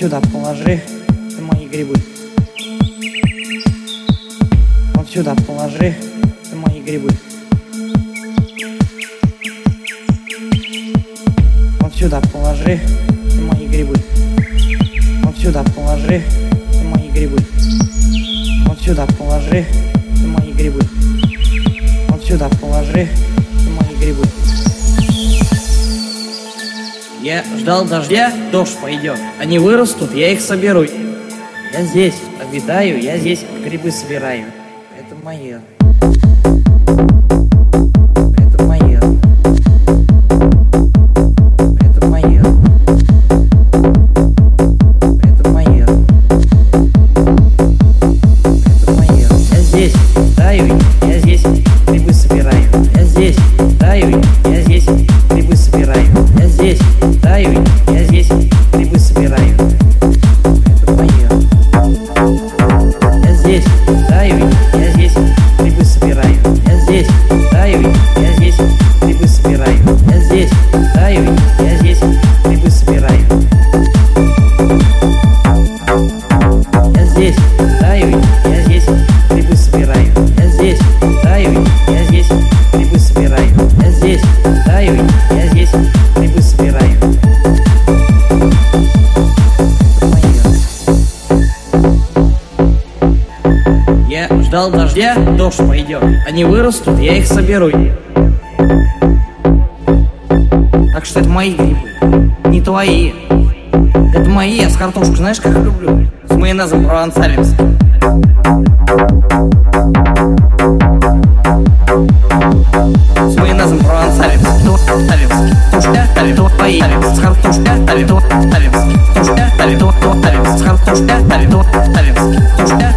сюда положи, мои грибы. Вот сюда положи, мои грибы. Вот сюда положи, мои грибы. Вот сюда положи, мои грибы. Вот сюда положи, мои грибы. Вот сюда положи, мои грибы. Я ждал дождя, дождь пойдет. Они вырастут, я их соберу. Я здесь обитаю, я здесь грибы собираю. Это мое. Я здесь таю, я здесь грибы собираю. Я здесь таю, я здесь таю, я здесь грибы собираю. Это мое. Я здесь таю, я здесь грибы собираю. Я здесь таю, я здесь грибы собираю. Я здесь таю, я здесь грибы собираю. Я здесь таю, я здесь грибы собираю. Я здесь таю, я здесь грибы собираю. Я здесь таю, я здесь Ждал дождя, дождь пойдет. Они вырастут, я их соберу. Так что это мои грибы, не твои. Это мои, я с картошкой, знаешь, как люблю. С майонезом провансалимским. С майонезом провансалимским. Тушь, талимский. Тушь, талим, тушь, твои. С картошкой, талим, тушь, талимский. Тушь, талим, тушь, талим. С картошкой, талим, тушь, талимский. Тушь,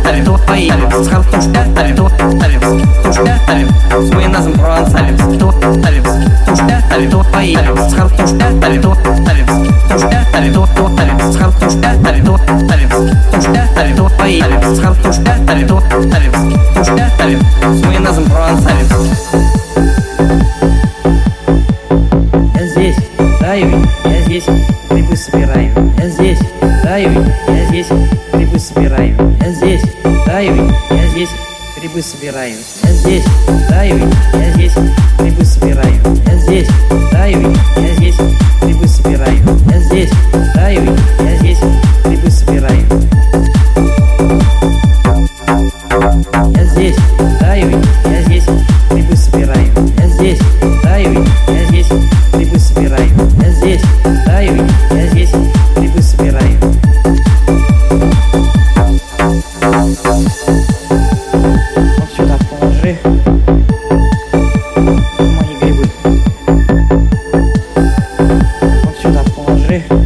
Ставим, схан тушка, ставим, то, ставим, тушка, ставим, с мы назом прон ставим, что, ставим, тушка, ставим, то, поедем, схан тушка, ставим, то, ставим, тушка, ставим, то, то, ставим, схан тушка, ставим, то, ставим, тушка, ставим, то, поедем, схан тушка, ставим, то, ставим, тушка, ставим, с мы назом прон ставим. Грибы собираю. Я здесь таю, я здесь грибы собираю. Я здесь таю, я здесь грибы собираю. Я здесь таю, я здесь грибы собираю. Я здесь таю, it.